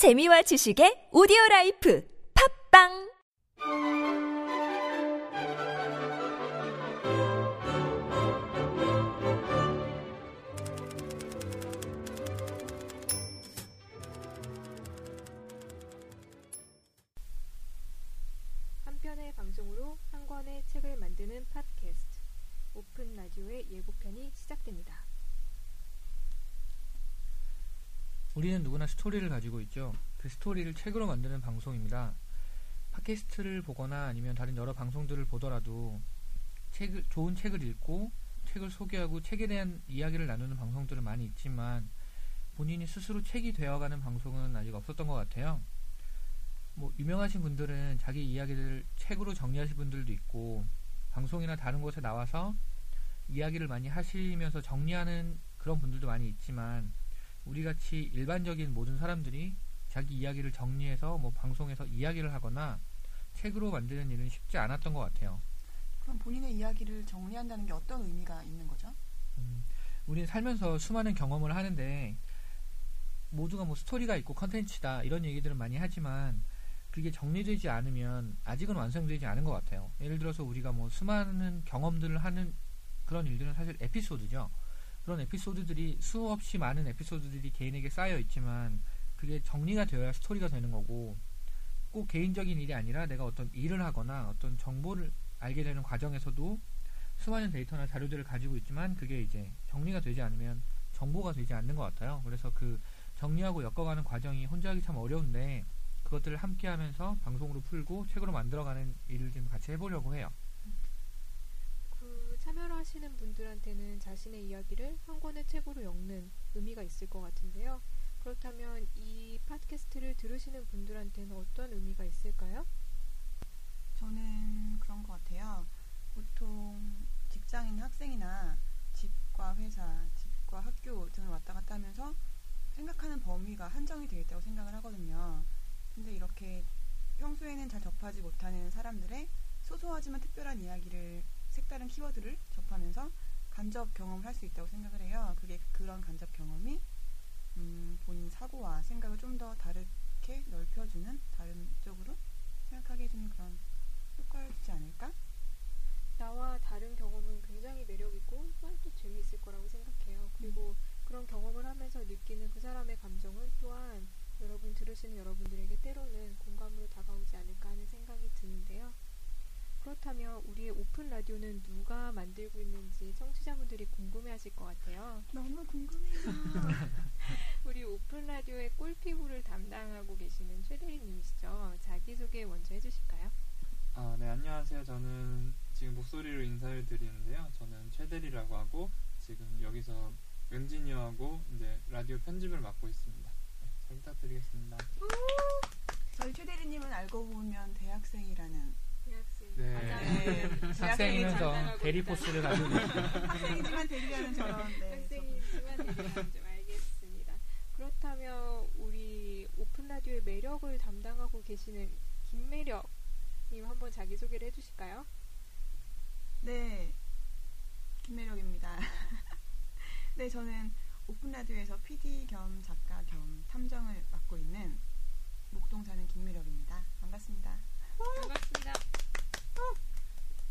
재미와 지식의 오디오 라이프 팟빵 한 편의 방송으로 한 권의 책을 만드는 팟캐스트 오픈 라디오의 예고편이 시작됩니다. 우리는 누구나 스토리를 가지고 있죠. 그 스토리를 책으로 만드는 방송입니다. 팟캐스트를 보거나 아니면 다른 여러 방송들을 보더라도 책을 좋은 책을 읽고 책을 소개하고 책에 대한 이야기를 나누는 방송들은 많이 있지만 본인이 스스로 책이 되어가는 방송은 아직 없었던 것 같아요. 뭐 유명하신 분들은 자기 이야기를 책으로 정리하신 분들도 있고 방송이나 다른 곳에 나와서 이야기를 많이 하시면서 정리하는 그런 분들도 많이 있지만 우리 같이 일반적인 모든 사람들이 자기 이야기를 정리해서 뭐 방송에서 이야기를 하거나 책으로 만드는 일은 쉽지 않았던 것 같아요. 그럼 본인의 이야기를 정리한다는 게 어떤 의미가 있는 거죠? 음, 우리는 살면서 수많은 경험을 하는데 모두가 뭐 스토리가 있고 컨텐츠다 이런 얘기들은 많이 하지만 그게 정리되지 않으면 아직은 완성되지 않은 것 같아요. 예를 들어서 우리가 뭐 수많은 경험들을 하는 그런 일들은 사실 에피소드죠. 그런 에피소드들이 수없이 많은 에피소드들이 개인에게 쌓여 있지만 그게 정리가 되어야 스토리가 되는 거고 꼭 개인적인 일이 아니라 내가 어떤 일을 하거나 어떤 정보를 알게 되는 과정에서도 수많은 데이터나 자료들을 가지고 있지만 그게 이제 정리가 되지 않으면 정보가 되지 않는 것 같아요. 그래서 그 정리하고 엮어가는 과정이 혼자 하기 참 어려운데 그것들을 함께 하면서 방송으로 풀고 책으로 만들어가는 일을 좀 같이 해보려고 해요. 그 참여를 하시는 분들한테는 자신의 이야기를 한 권의 책으로 엮는 의미가 있을 것 같은데요. 그렇다면 이 팟캐스트를 들으시는 분들한테는 어떤 의미가 있을까요? 저는 그런 것 같아요. 보통 직장인 학생이나 집과 회사, 집과 학교 등을 왔다 갔다 하면서 생각하는 범위가 한정이 되어 있다고 생각을 하거든요. 근데 이렇게 평소에는 잘 접하지 못하는 사람들의 소소하지만 특별한 이야기를 색다른 키워드를 접하면서 간접 경험을 할 수 있다고 생각을 해요. 그게 그런 간접 경험이 음, 본인 사고와 생각을 좀 더 다르게 넓혀주는 다른 쪽으로 생각하게 해주는 그런 효과를 주지 않을까? 나와 다른 경험은 굉장히 매력있고 또한 또 재미있을 거라고 생각해요. 그리고 그런 경험을 하면서 느끼는 그 사람의 감정은 또한 여러분 들으시는 여러분들에게 때로는 공감으로 다가오지 않을까 하는 생각이 드는데요. 그렇다면 우리의 오픈 라디오는 누가 만들고 있는지 청취자분들이 궁금해하실 것 같아요. 너무 궁금해요. 우리 오픈 라디오의 꿀피부를 담당하고 계시는 최대리님이시죠. 자기소개 먼저 해주실까요? 아, 네, 안녕하세요. 저는 지금 목소리로 인사를 드리는데요. 저는 최대리라고 하고 지금 여기서 엔지니어하고 이제 라디오 편집을 맡고 있습니다. 네, 잘 부탁드리겠습니다. 저희 최대리님은 알고 보면 대학생이라는 대학생. 네. 네, 학생이면서 대리force를 가지고. 학생이지만 대리하는 저런 네, 학생이지만 대리하는 좀 알겠습니다. 그렇다면 우리 오픈 라디오의 매력을 담당하고 계시는 김매력님 한번 자기 소개를 해주실까요? 네, 김매력입니다. 네, 저는 오픈 라디오에서 PD 겸 작가 겸 탐정을 맡고 있는 목동 사는 김매력입니다. 반갑습니다. 반갑습니다.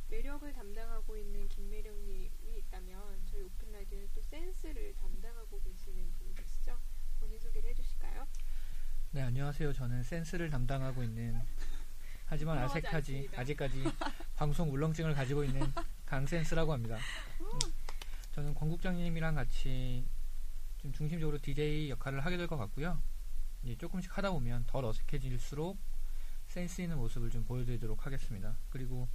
매력을 담당하고 있는 김매력님이 있다면 저희 오픈 라디오는 또 센스를 담당하고 계시는 분이 계시죠? 본인 소개를 해주실까요? 네, 안녕하세요. 저는 센스를 담당하고 있는 하지만 아직까지. 아직까지 방송 울렁증을 가지고 있는 강센스라고 합니다. 음, 저는 권국장님이랑 같이 좀 중심적으로 DJ 역할을 하게 될 것 같고요. 이제 조금씩 하다 보면 덜 어색해질수록 센스 있는 모습을 좀 보여드리도록 하겠습니다. 그리고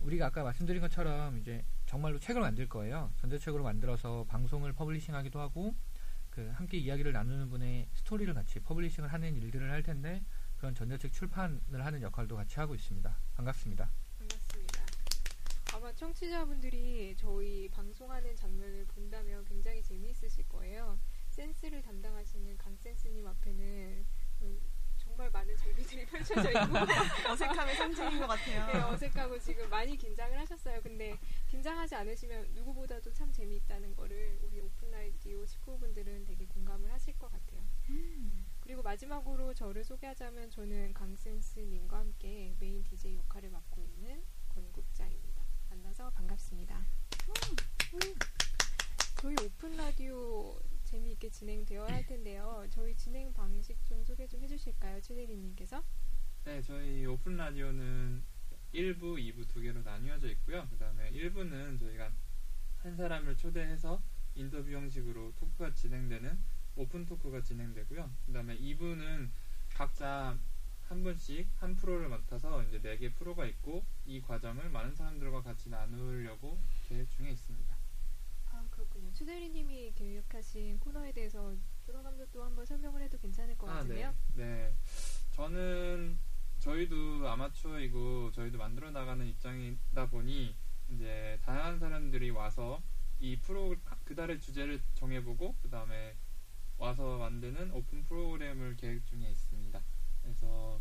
우리가 아까 말씀드린 것처럼 이제 정말로 책을 만들 거예요. 전자책으로 만들어서 방송을 publishing하기도 하고 그 함께 이야기를 나누는 분의 스토리를 같이 publishing을 하는 일들을 할 텐데 그런 전자책 출판을 하는 역할도 같이 하고 있습니다. 반갑습니다. 반갑습니다. 아마 청취자분들이 저희 방송하는 장면을 본다면 굉장히 재미있으실 거예요. 센스를 담당하시는 강센스님 앞에는 음, 정말 많은 장비들이 펼쳐져 있고 어색함의 상징인 것 같아요. 네, 어색하고 지금 많이 긴장을 하셨어요. 근데 긴장하지 않으시면 누구보다도 참 재미있다는 거를 우리 오픈 라디오 식구분들은 되게 공감을 하실 것 같아요. 그리고 마지막으로 저를 소개하자면 저는 강센스님과 함께 메인 DJ 역할을 맡고 있는 권국자입니다. 만나서 반갑습니다. 저희 오픈 라디오 재미있게 진행되어야 할 텐데요. 저희 진행 방식 좀 소개 좀 해주실까요, 최대리님께서? 네, 저희 오픈 라디오는 1부, 2부 두 개로 나뉘어져 있고요. 그 다음에 1부는 저희가 한 사람을 초대해서 인터뷰 형식으로 토크가 진행되는 오픈 토크가 진행되고요. 그 다음에 2부는 각자 한 분씩 한 프로를 맡아서 이제 네개 프로가 있고 이 과정을 많은 사람들과 같이 나누려고 계획 중에 있습니다. 아 그렇군요. 최대리님이 계획하신 코너에 대해서 들어가면서 또 한번 설명을 해도 괜찮을 것 같은데요. 네. 네. 저는 저희도 아마추어이고 저희도 만들어 나가는 입장이다 보니 이제 다양한 사람들이 와서 이 프로 그달의 주제를 정해보고 그 다음에 와서 만드는 오픈 프로그램을 계획 중에 있습니다. 그래서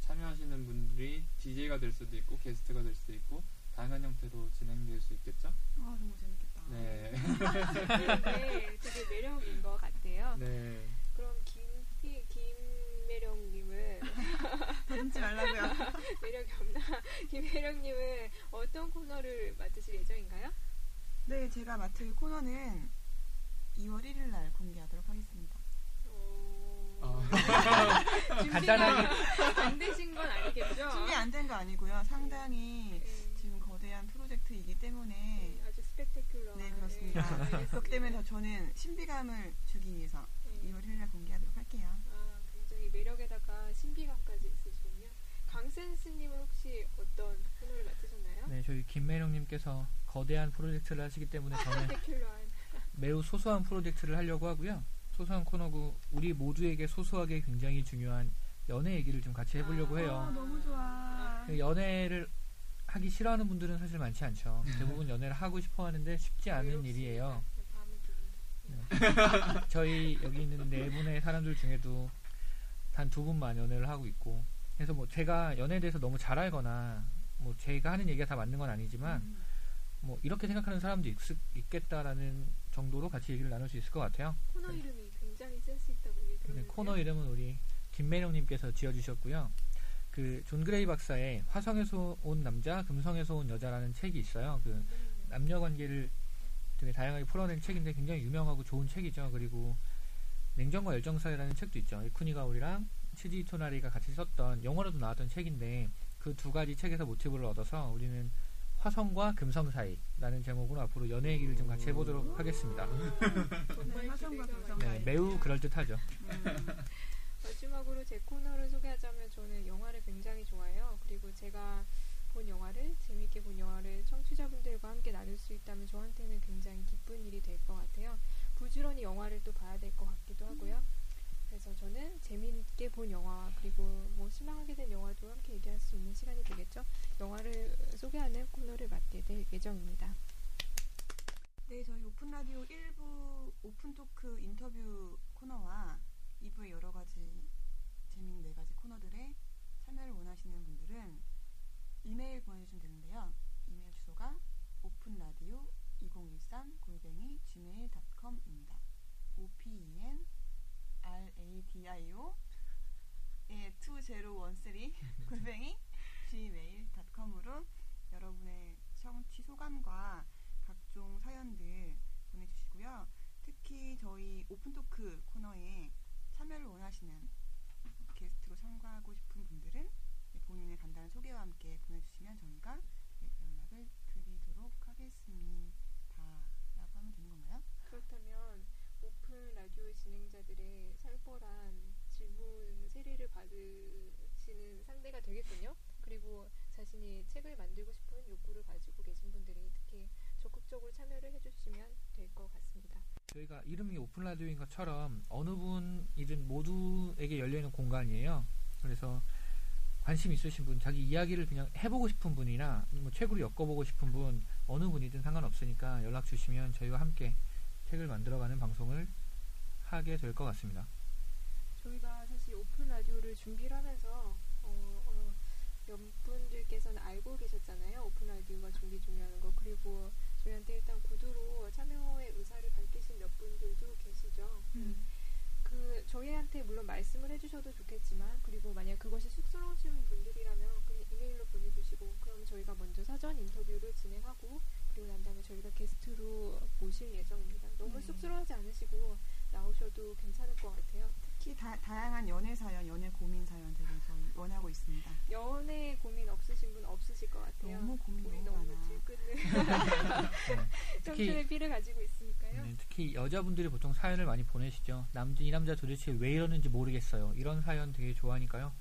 참여하시는 분들이 DJ가 될 수도 있고 게스트가 될 수도 있고 다양한 형태로 진행될 수 있겠죠? 아 정말 재밌겠다. 네. 네, 되게 매력인 것 같아요. 네. 그럼 김 김매력님은 더듬지 말라고요. 매력이 없나? 김매력님은 어떤 코너를 맡으실 예정인가요? 네, 제가 맡을 코너는 2월 1일 날 공개하도록 하겠습니다. 어... 아. 준비가 간단하게. 안 되신 건 아니겠죠? 준비 안 된 거 아니고요. 상당히 네, 프로젝트이기 때문에 네, 아주 스펙테큘러. 네, 그렇습니다. 알겠습니다. 그렇기 때문에 더 저는 신비감을 주기 위해서 네. 2월 1일 날 공개하도록 할게요. 아, 굉장히 매력에다가 신비감까지 있으시군요. 강센스님은 혹시 어떤 코너를 맡으셨나요? 네, 저희 김매령님께서 거대한 프로젝트를 하시기 때문에 저는 스펙테큘러한. 매우 소소한 프로젝트를 하려고 하고요. 소소한 코너고 우리 모두에게 소소하게 굉장히 중요한 연애 얘기를 좀 같이 해보려고 아, 해요. 너무 좋아. 그 연애를 하기 싫어하는 분들은 사실 많지 않죠. 대부분 연애를 하고 싶어 하는데 쉽지 않은. 일이에요. 네. 저희 여기 있는 네 분의 사람들 중에도 단 두 분만 연애를 하고 있고 그래서 뭐 제가 연애에 대해서 너무 잘 알거나 뭐 제가 하는 얘기가 다 맞는 건 아니지만 음. 뭐 이렇게 생각하는 사람도 있, 있겠다라는 정도로 같이 얘기를 나눌 수 있을 것 같아요. 코너 네. 이름이 굉장히 센스 있다고 얘기 네, 코너 이름은 우리 김매령님께서 지어주셨고요. 그 존 그레이 박사의 화성에서 온 남자, 금성에서 온 여자라는 책이 있어요. 그 남녀 관계를 되게 다양하게 풀어낸 책인데 굉장히 유명하고 좋은 책이죠. 그리고 냉정과 열정 사이라는 책도 있죠. 에쿠니가오리랑 츠지 히토나리가 같이 썼던 영화로도 나왔던 책인데 그 두 가지 책에서 모티브를 얻어서 우리는 화성과 금성 사이라는 제목으로 앞으로 연애 얘기를 좀 같이 해보도록 하겠습니다. 네, 네, 매우 그럴 듯하죠. 음. 마지막으로 제 코너를 소개하자면 저는 영화를 굉장히 좋아해요. 그리고 제가 본 영화를 재밌게 본 영화를 청취자분들과 함께 나눌 수 있다면 저한테는 굉장히 기쁜 일이 될 것 같아요. 부지런히 영화를 또 봐야 될 것 같기도 하고요. 그래서 저는 재미있게 본 영화 그리고 뭐 실망하게 된 영화도 함께 얘기할 수 있는 시간이 되겠죠. 영화를 소개하는 코너를 맡게 될 예정입니다. 네, 저희 오픈 라디오 1부 오픈 토크 인터뷰 코너와 2부의 여러 가지 재미있는 네 가지 코너들에 참여를 원하시는 분들은 이메일 보내주시면 되는데요. 이메일 주소가 오픈라디오 2013 골뱅이 gmail.com입니다. o p e n r a d i o 예, 2013 골뱅이 gmail.com으로 여러분의 청취 소감과 각종 사연들 보내주시고요. 특히 저희 오픈토크 코너에 참여를 원하시는 게스트로 참가하고 싶은 분들은 네, 본인의 간단한 소개와 함께 보내주시면 저희가 네, 연락을 드리도록 하겠습니다. 라고 하면 되는 건가요? 그렇다면 오픈 라디오 진행자들의 살벌한 질문 세례를 받으시는 상대가 되겠군요. 그리고 자신이 책을 만들고 싶은 욕구를 가지고 계신 분들이 특히 적극적으로 참여를 해주시면 될 것 같습니다. 저희가 이름이 오픈 라디오인 것처럼 어느 분이든 모두에게 열려있는 공간이에요. 그래서 관심 있으신 분, 자기 이야기를 그냥 해보고 싶은 분이나 뭐 책으로 엮어보고 싶은 분, 어느 분이든 상관없으니까 연락 주시면 저희와 함께 책을 만들어가는 방송을 하게 될 것 같습니다. 저희가 사실 오픈 라디오를 준비를 하면서 어, 어, 몇 분들께서는 알고 계셨잖아요. 오픈 라디오가 준비 중이라는 거. 그리고 저희한테 일단 구두로 참여의 의사를 밝히신 몇 분들도 계시죠. 음. 그그 저희한테 물론 말씀을 해주셔도 좋겠지만 그리고 만약 그것이 쑥스러우신 분들이라면 그냥 이메일로 보내주시고 그럼 저희가 먼저 사전 인터뷰를 진행하고 그리고 난 다음에 저희가 게스트로 모실 예정입니다. 너무 네. 쑥스러워하지 않으시고 나오셔도 괜찮을 것 같아요. 특히 다, 다양한 연애 사연, 연애 고민 사연들을 저희 원하고 있습니다. 연애 고민 없으신 분 없으실 것 같아요. 너무 고민 우리 너무 너무 많아. 질끈한 네. 청춘의 피를 가지고 있으니까요. 네, 특히 여자분들이 보통 사연을 많이 보내시죠. 남자 이 남자 도대체 왜 이러는지 모르겠어요. 이런 사연 되게 좋아하니까요.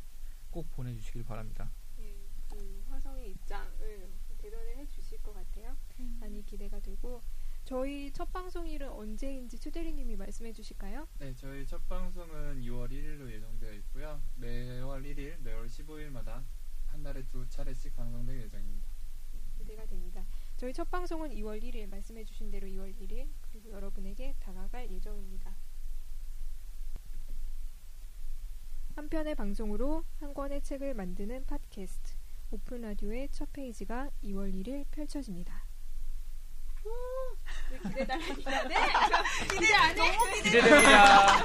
꼭 보내주시길 바랍니다. 네, 그 화성의 입장을 대변을 해주실 것 같아요. 많이 기대가 되고 저희 첫 방송일은 언제인지 추대리님이 말씀해 주실까요? 네, 저희 첫 방송은 6월 1일로 예정되어 있고요. 매월 1일, 매월 15일마다 한 달에 두 차례씩 방송될 예정입니다. 기대가 됩니다. 저희 첫 방송은 2월 1일 말씀해 주신 대로 2월 1일 그리고 여러분에게 다가갈 예정입니다. 한 편의 방송으로 한 권의 책을 만드는 팟캐스트 오픈 라디오의 첫 페이지가 2월 1일 펼쳐집니다. 왜 기대달라니까? 네! 기대 안 해? 기대됩니다.